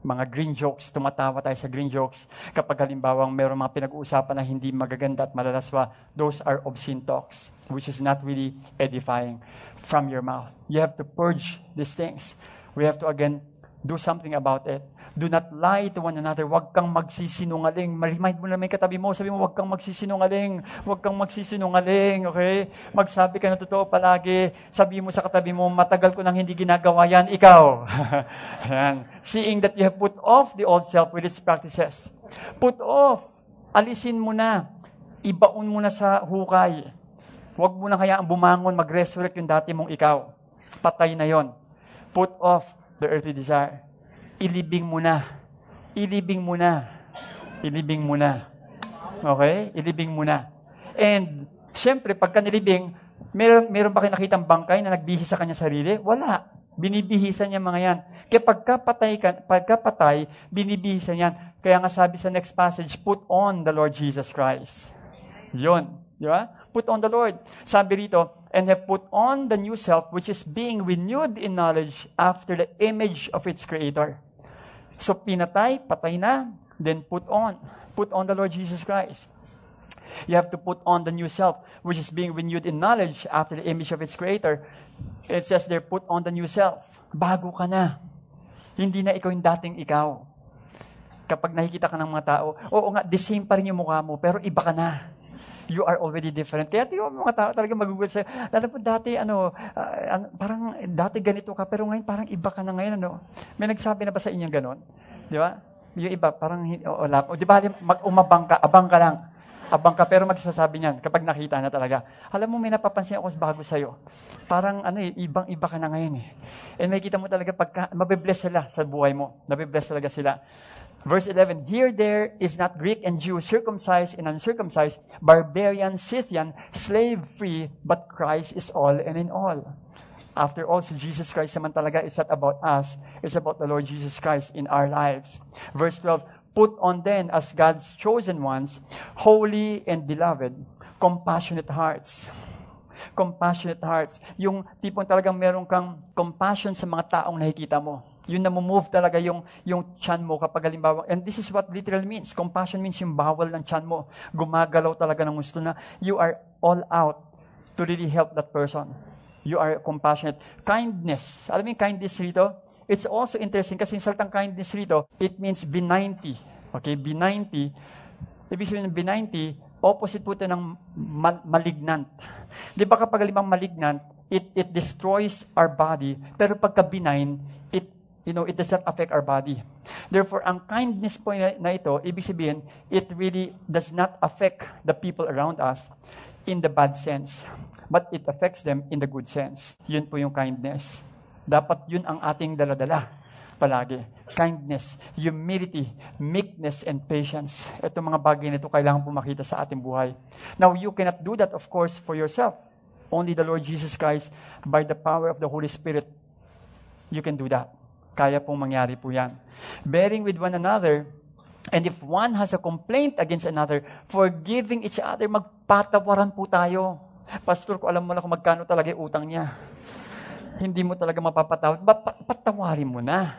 mga green jokes, tumatawa tayo sa green jokes. Kapag halimbawang mayroong mga pinag-uusapan na hindi magaganda at malalaswa, those are obscene talks, which is not really edifying from your mouth. You have to purge these things. We have to again do something about it. Do not lie to one another. Huwag kang magsisinungaling. Remind mo na may katabi mo. Sabi mo, huwag kang magsisinungaling. Huwag kang magsisinungaling. Okay? Magsabi ka na totoo palagi. Sabi mo sa katabi mo, matagal ko nang hindi ginagawa yan. Ikaw. Seeing that you have put off the old self with its practices. Put off. Alisin mo na. Ibaon mo na sa hukay. Huwag mo na kaya ang bumangon, mag-resurrect yung dati mong ikaw. Patay na yon. Put off the earthly desire ilibing mo na. Ilibing mo na. Ilibing mo na. Okay? Ilibing mo na. And, syempre, pagka nilibing, meron, meron ba kayo nakitang bangkay na nagbihis sa kanya sarili? Wala. Binibihisan niya mga yan. Kaya pagkapatay, ka, pagkapatay, binibihisan yan. Kaya nga sabi sa next passage, put on the Lord Jesus Christ. Yun. Di ba? Put on the Lord. Sabi rito, and have put on the new self, which is being renewed in knowledge after the image of its creator. So pinatay, patay na, then put on. Put on the Lord Jesus Christ. You have to put on the new self, which is being renewed in knowledge after the image of its creator. It says there, put on the new self. Bago ka na. Hindi na ikaw yung dating ikaw. Kapag nakikita ka ng mga tao, oo nga, the same pa rin yung mukha mo, pero iba ka na you are already different. Kaya tingnan mga tao talaga magugulat sa'yo. Lalo po dati, ano, uh, parang dati ganito ka, pero ngayon parang iba ka na ngayon, ano. May nagsabi na ba sa inyong ganon? Di ba? Yung iba, parang, o, o, o di ba, mag umabang ka, abang ka lang. Abang ka, pero magsasabi niyan kapag nakita na talaga. Alam mo, may napapansin ako bago sa'yo. Parang, ano eh, ibang-iba ka na ngayon eh. And may kita mo talaga pagka, mabibless sila sa buhay mo. Nabibless talaga sila. Verse 11, Here there is not Greek and Jew, circumcised and uncircumcised, barbarian, Scythian, slave free, but Christ is all and in all. After all, si Jesus Christ naman talaga, it's not about us, it's about the Lord Jesus Christ in our lives. Verse 12, Put on then as God's chosen ones, holy and beloved, compassionate hearts. Compassionate hearts. Yung tipong talagang meron kang compassion sa mga taong nakikita mo yun na move talaga yung, yung chan mo kapag halimbawa. And this is what literally means. Compassion means yung bawal ng chan mo. Gumagalaw talaga ng gusto na you are all out to really help that person. You are compassionate. Kindness. Alam mo kindness rito? It's also interesting kasi yung salitang kindness rito, it means benignity. Okay, benignity. Ibig sabihin ng benignity, opposite po ito ng mal- malignant. Di ba kapag halimang malignant, it, it destroys our body, pero pagka benign, you know, it does not affect our body. Therefore, ang kindness po na, ito, ibig sabihin, it really does not affect the people around us in the bad sense, but it affects them in the good sense. Yun po yung kindness. Dapat yun ang ating daladala palagi. Kindness, humility, meekness, and patience. Ito mga bagay na ito kailangan po makita sa ating buhay. Now, you cannot do that, of course, for yourself. Only the Lord Jesus Christ, by the power of the Holy Spirit, you can do that. Kaya pong mangyari po yan. Bearing with one another, and if one has a complaint against another, forgiving each other, magpatawaran po tayo. Pastor, ko alam mo na kung magkano talaga yung utang niya. Hindi mo talaga mapapatawad. Patawarin mo na.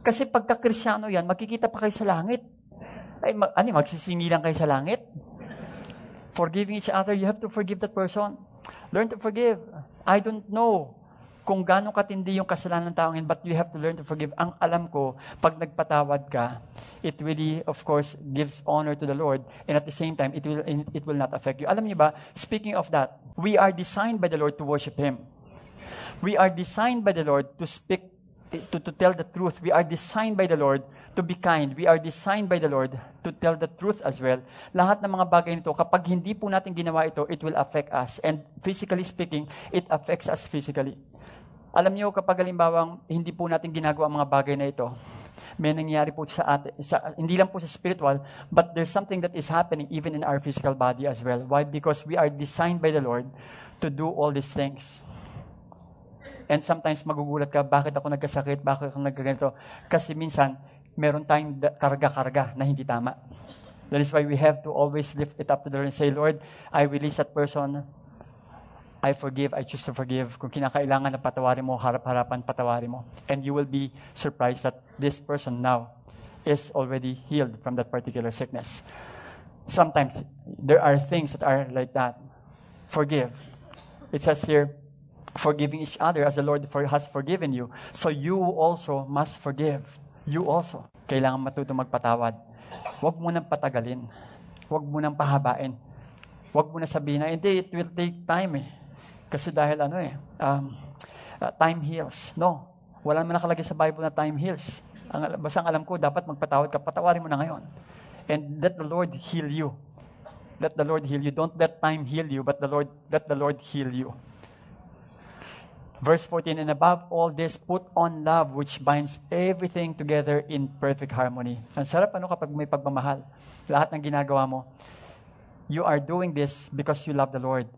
Kasi pagka krisyano yan, magkikita pa kayo sa langit. Ay, mag, ano, magsisingilan kayo sa langit. Forgiving each other, you have to forgive that person. Learn to forgive. I don't know kung gaano katindi yung kasalanan ng taong yun, but you have to learn to forgive. Ang alam ko, pag nagpatawad ka, it really, of course, gives honor to the Lord, and at the same time, it will, it will not affect you. Alam niyo ba, speaking of that, we are designed by the Lord to worship Him. We are designed by the Lord to speak, to, to tell the truth. We are designed by the Lord to be kind. We are designed by the Lord to tell the truth as well. Lahat ng mga bagay nito, kapag hindi po natin ginawa ito, it will affect us. And physically speaking, it affects us physically. Alam niyo, kapag halimbawang hindi po natin ginagawa ang mga bagay na ito, may nangyayari po sa atin, sa, hindi lang po sa spiritual, but there's something that is happening even in our physical body as well. Why? Because we are designed by the Lord to do all these things. And sometimes magugulat ka, bakit ako nagkasakit, bakit ako nagkaganito? Kasi minsan, meron tayong karga-karga na hindi tama. That is why we have to always lift it up to the Lord and say, Lord, I release that person I forgive, I choose to forgive. Kung kinakailangan na patawarin mo, harap-harapan patawarin mo. And you will be surprised that this person now is already healed from that particular sickness. Sometimes there are things that are like that. Forgive. It says here, forgiving each other as the Lord has forgiven you. So you also must forgive. You also. Kailangan matuto magpatawad. Huwag mo nang patagalin. Huwag mo nang pahabain. Huwag mo na sabihin na, hindi, it will take time eh. Kasi dahil ano eh, um, uh, time heals. No. Wala naman nakalagay sa Bible na time heals. Ang, basta ang alam ko, dapat magpatawad ka. Patawarin mo na ngayon. And let the Lord heal you. Let the Lord heal you. Don't let time heal you, but the Lord, let the Lord heal you. Verse 14, and above all this, put on love which binds everything together in perfect harmony. Ang sarap ano kapag may pagmamahal. Lahat ng ginagawa mo, you are doing this because you love the Lord.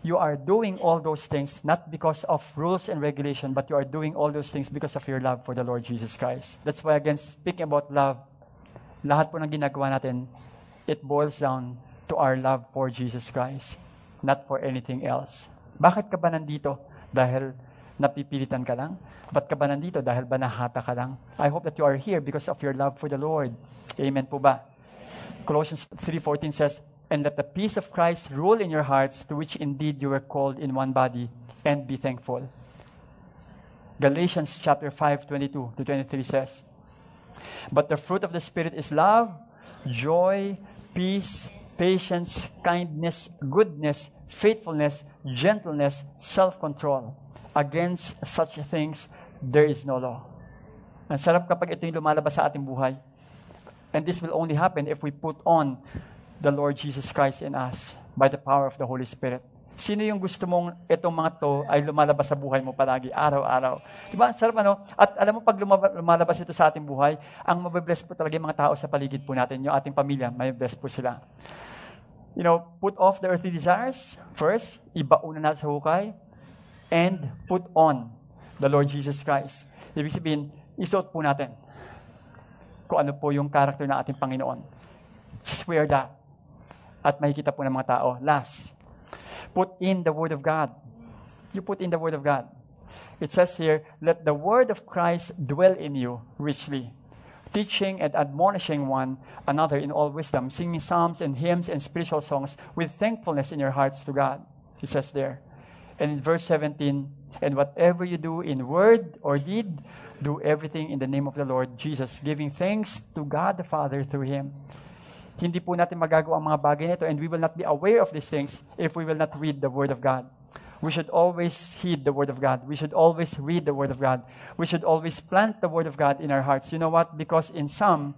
You are doing all those things not because of rules and regulation, but you are doing all those things because of your love for the Lord Jesus Christ. That's why, again, speaking about love, lahat po ng ginagawa natin, it boils down to our love for Jesus Christ, not for anything else. Bakit ka ba nandito? Dahil napipilitan ka lang? Ba't ka ba nandito? Dahil ba nahata ka lang? I hope that you are here because of your love for the Lord. Amen po ba? Colossians 3.14 says, And let the peace of Christ rule in your hearts, to which indeed you were called in one body, and be thankful. Galatians chapter 5, 22 to 23 says, But the fruit of the Spirit is love, joy, peace, patience, kindness, goodness, faithfulness, gentleness, self-control. Against such things, there is no law. Ang sarap kapag ito yung lumalabas sa ating buhay. And this will only happen if we put on the Lord Jesus Christ in us by the power of the Holy Spirit. Sino yung gusto mong itong mga to ay lumalabas sa buhay mo palagi, araw-araw? Di ba? Sarap ano? At alam mo, pag lumalabas ito sa ating buhay, ang mabibless po talaga yung mga tao sa paligid po natin, yung ating pamilya, may bless po sila. You know, put off the earthly desires, first, ibauna natin sa hukay, and put on the Lord Jesus Christ. Ibig sabihin, isuot po natin kung ano po yung character ng ating Panginoon. Just wear that. At makikita po ng mga tao. Last, put in the Word of God. You put in the Word of God. It says here, let the Word of Christ dwell in you richly, teaching and admonishing one another in all wisdom, singing psalms and hymns and spiritual songs with thankfulness in your hearts to God. It says there. And in verse 17, and whatever you do in word or deed, do everything in the name of the Lord Jesus, giving thanks to God the Father through Him. Hindi po natin magagawa ang mga bagay nito and we will not be aware of these things if we will not read the Word of God. We should always heed the Word of God. We should always read the Word of God. We should always plant the Word of God in our hearts. You know what? Because in Psalm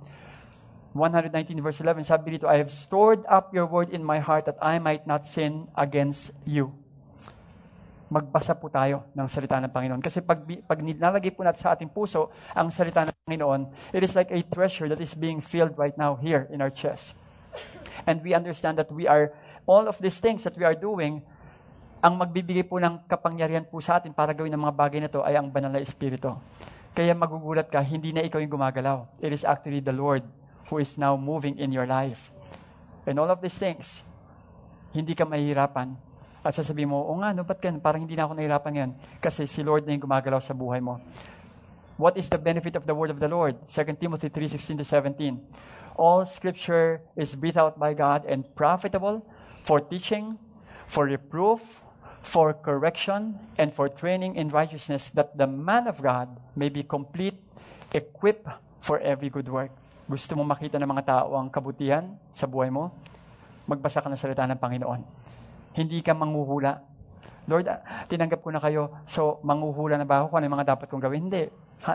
119 verse 11, sabi dito, I have stored up your Word in my heart that I might not sin against you magbasa po tayo ng salita ng Panginoon. Kasi pag, pag nilalagay po natin sa ating puso ang salita ng Panginoon, it is like a treasure that is being filled right now here in our chest. And we understand that we are, all of these things that we are doing, ang magbibigay po ng kapangyarihan po sa atin para gawin ang mga bagay na to ay ang banal na Espiritu. Kaya magugulat ka, hindi na ikaw yung gumagalaw. It is actually the Lord who is now moving in your life. And all of these things, hindi ka mahihirapan at sasabihin mo, o nga, no, ba't ganun? Parang hindi na ako nahirapan ngayon. Kasi si Lord na yung gumagalaw sa buhay mo. What is the benefit of the word of the Lord? 2 Timothy 3:16 to 17. All scripture is breathed out by God and profitable for teaching, for reproof, for correction, and for training in righteousness, that the man of God may be complete, equipped for every good work. Gusto mo makita ng mga tao ang kabutihan sa buhay mo? Magbasa ka ng salita ng Panginoon. Hindi ka manghuhula. Lord, ah, tinanggap ko na kayo, so manghuhula na ba ako kung ano yung mga dapat kong gawin? Hindi. Ha,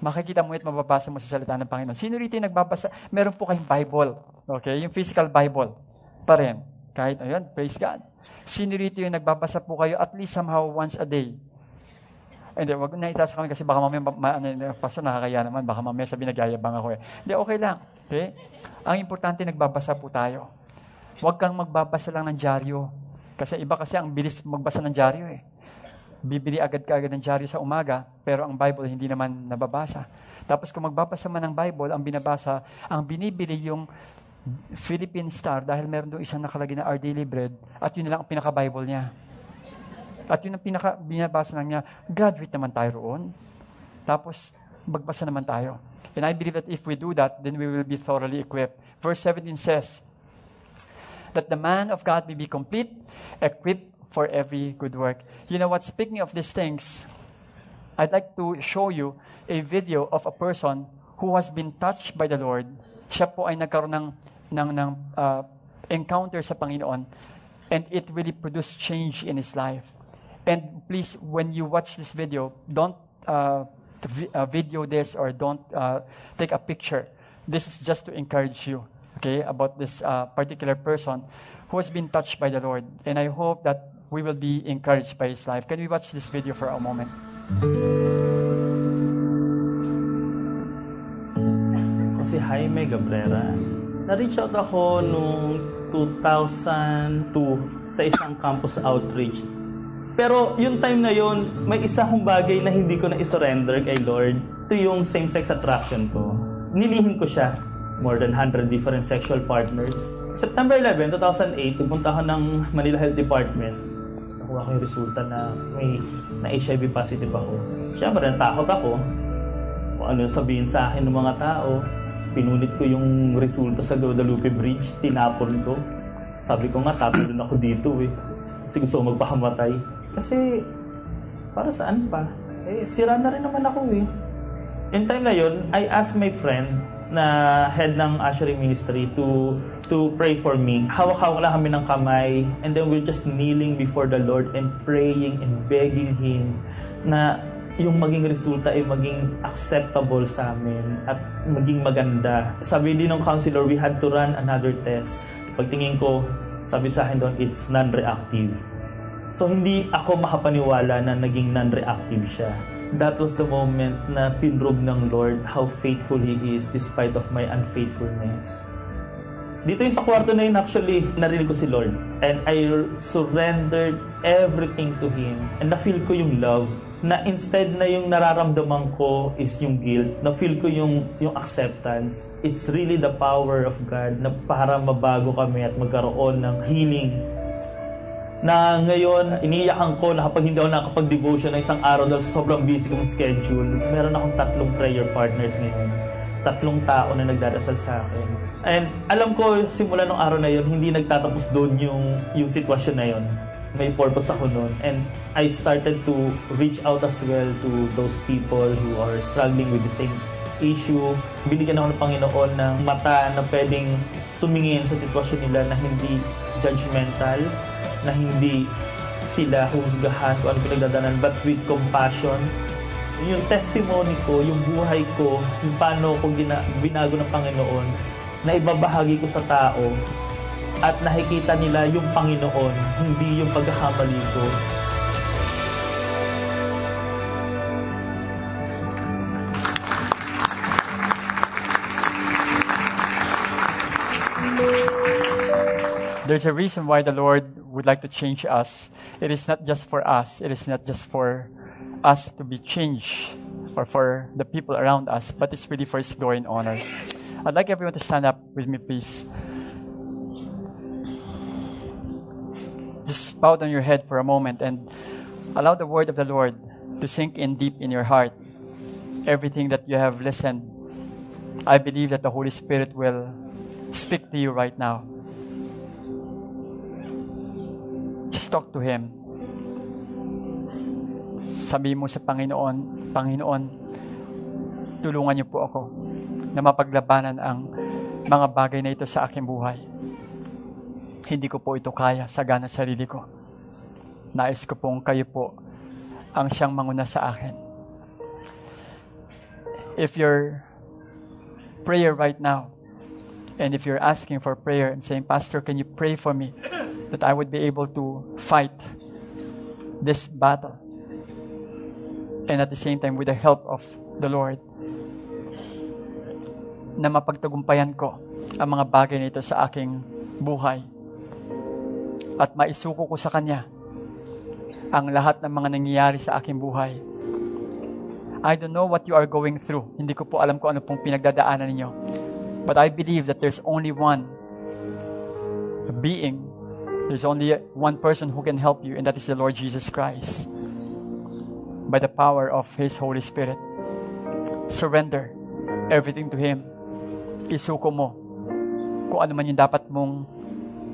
makikita mo at mababasa mo sa salita ng Panginoon. Sino rito yung nagbabasa? Meron po kayong Bible. Okay? Yung physical Bible. Pa rin. Kahit, ayun, praise God. Sino rito yung nagbabasa po kayo at least somehow once a day? Hindi, wag na itaas kami kasi baka mamaya, ma, ano, pastor, nakakaya naman, baka mamaya sabi nagyayabang ako eh. Hindi, okay lang. Okay? Ang importante, nagbabasa po tayo. Huwag kang magbabasa lang ng dyaryo. Kasi iba kasi ang bilis magbasa ng dyaryo eh. Bibili agad ka agad ng dyaryo sa umaga, pero ang Bible hindi naman nababasa. Tapos kung magbabasa man ng Bible, ang binabasa, ang binibili yung Philippine Star dahil meron doon isang nakalagay na Our Daily Bread at yun lang ang pinaka-Bible niya. At yun ang pinaka, binabasa lang niya, graduate naman tayo roon. Tapos, magbasa naman tayo. And I believe that if we do that, then we will be thoroughly equipped. Verse 17 says, that the man of God may be complete, equipped for every good work. You know what? Speaking of these things, I'd like to show you a video of a person who has been touched by the Lord. Siya po ay nagkaroon ng, ng, ng uh, encounter sa Panginoon and it really produced change in his life. And please, when you watch this video, don't uh, vi- uh, video this or don't uh, take a picture. This is just to encourage you, okay, about this uh, particular person who has been touched by the Lord. And I hope that we will be encouraged by his life. Can we watch this video for a moment? si Jaime Gabrera. Na-reach out ako noong 2002 sa isang campus outreach. Pero yung time na yon, may isa kong bagay na hindi ko na isurrender kay Lord. Ito yung same-sex attraction ko. Nilihin ko siya. More than 100 different sexual partners. September 11, 2008, pupunta ako ng Manila Health Department. Nakuha ko yung resulta na may na HIV positive ako. Siyempre, natakot ako. Kung ano yung sabihin sa akin ng mga tao. Pinunit ko yung resulta sa Guadalupe Bridge. Tinapon ko. Sabi ko nga, tapon ako dito eh. Kasi gusto ko magpakamatay. Kasi, para saan pa? Eh, sira na rin naman ako eh. In time na yun, I asked my friend na head ng ushering ministry to to pray for me. Hawak-hawak lang kami ng kamay and then we're just kneeling before the Lord and praying and begging Him na yung maging resulta ay maging acceptable sa amin at maging maganda. Sabi din ng counselor, we had to run another test. Pagtingin ko, sabi sa akin doon, it's non-reactive. So hindi ako makapaniwala na naging non-reactive siya. That was the moment na pinrove ng Lord how faithful He is despite of my unfaithfulness. Dito yung sa kwarto na yun, actually, narinig ko si Lord. And I surrendered everything to Him. And na-feel ko yung love. Na instead na yung nararamdaman ko is yung guilt, na-feel ko yung, yung acceptance. It's really the power of God na para mabago kami at magkaroon ng healing na ngayon, iniiyakan ko na kapag hindi ako nakapag-devotion na isang araw dahil sobrang busy kong schedule, meron akong tatlong prayer partners ngayon. Tatlong tao na nagdarasal sa akin. And alam ko, simula nung araw na yun, hindi nagtatapos doon yung, yung sitwasyon na yun. May purpose ako noon. And I started to reach out as well to those people who are struggling with the same issue. Binigyan ako ng Panginoon ng mata na pwedeng tumingin sa sitwasyon nila na hindi judgmental, na hindi sila husgahan kung ano pinagdadanan, but with compassion. Yung testimony ko, yung buhay ko, yung paano ko gina, binago ng Panginoon, na ibabahagi ko sa tao, at nakikita nila yung Panginoon, hindi yung pagkakamali ko. There's a reason why the Lord would like to change us. It is not just for us, it is not just for us to be changed or for the people around us, but it's really for His glory and honor. I'd like everyone to stand up with me, please. Just bow down your head for a moment and allow the word of the Lord to sink in deep in your heart. Everything that you have listened, I believe that the Holy Spirit will speak to you right now. Just talk to Him. Sabi mo sa Panginoon, Panginoon, tulungan niyo po ako na mapaglabanan ang mga bagay na ito sa aking buhay. Hindi ko po ito kaya sa gana sarili ko. Nais ko pong kayo po ang siyang manguna sa akin. If your prayer right now, and if you're asking for prayer and saying, Pastor, can you pray for me that I would be able to fight this battle? And at the same time, with the help of the Lord, na mapagtagumpayan ko ang mga bagay nito sa aking buhay at maisuko ko sa Kanya ang lahat ng mga nangyayari sa aking buhay. I don't know what you are going through. Hindi ko po alam kung ano pong pinagdadaanan ninyo. But I believe that there's only one being There's only one person who can help you, and that is the Lord Jesus Christ. By the power of His Holy Spirit. Surrender everything to Him. Isuko mo kung ano man yung dapat mong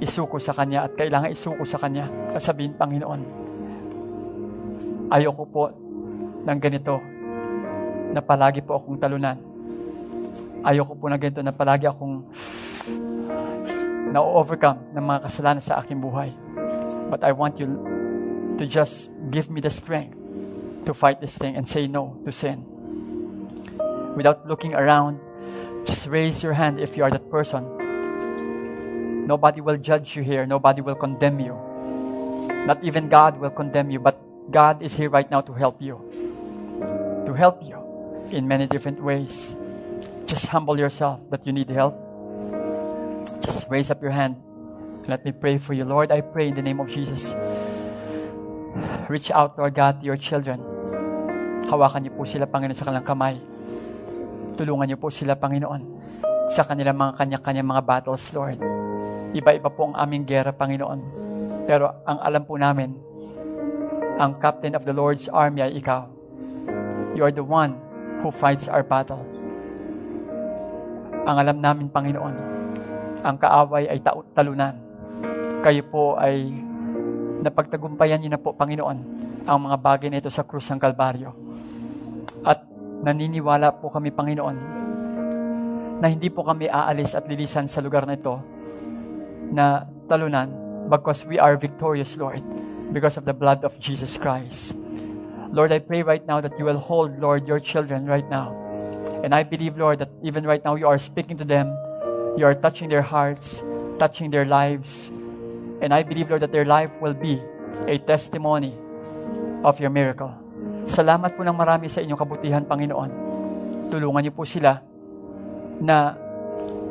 isuko sa Kanya at kailangan isuko sa Kanya. At sabihin, Panginoon, ayoko po ng ganito na palagi po akong talunan. Ayoko po na ganito na palagi akong na-overcome ng mga kasalanan sa aking buhay. But I want you to just give me the strength to fight this thing and say no to sin. Without looking around, just raise your hand if you are that person. Nobody will judge you here. Nobody will condemn you. Not even God will condemn you, but God is here right now to help you. To help you in many different ways. Just humble yourself that you need help. Just raise up your hand. Let me pray for you. Lord, I pray in the name of Jesus. Reach out, Lord God, to your children. Hawakan niyo po sila, Panginoon, sa kanilang kamay. Tulungan niyo po sila, Panginoon, sa kanilang mga kanya-kanya mga battles, Lord. Iba-iba po ang aming gera, Panginoon. Pero ang alam po namin, ang captain of the Lord's army ay ikaw. You are the one who fights our battle. Ang alam namin, Panginoon, ang kaaway ay ta- talunan. Kayo po ay napagtagumpayan niyo na po, Panginoon, ang mga bagay na ito sa krus ng Kalbaryo. At naniniwala po kami, Panginoon, na hindi po kami aalis at lilisan sa lugar na ito na talunan because we are victorious, Lord, because of the blood of Jesus Christ. Lord, I pray right now that you will hold, Lord, your children right now. And I believe, Lord, that even right now you are speaking to them, you are touching their hearts, touching their lives. And I believe, Lord, that their life will be a testimony of your miracle. Salamat po ng marami sa inyong kabutihan, Panginoon. Tulungan niyo po sila na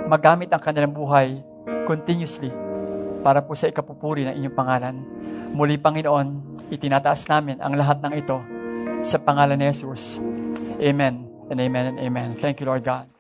magamit ang kanilang buhay continuously para po sa ikapupuri ng inyong pangalan. Muli, Panginoon, itinataas namin ang lahat ng ito sa pangalan ni Jesus. Amen and amen and amen. Thank you, Lord God.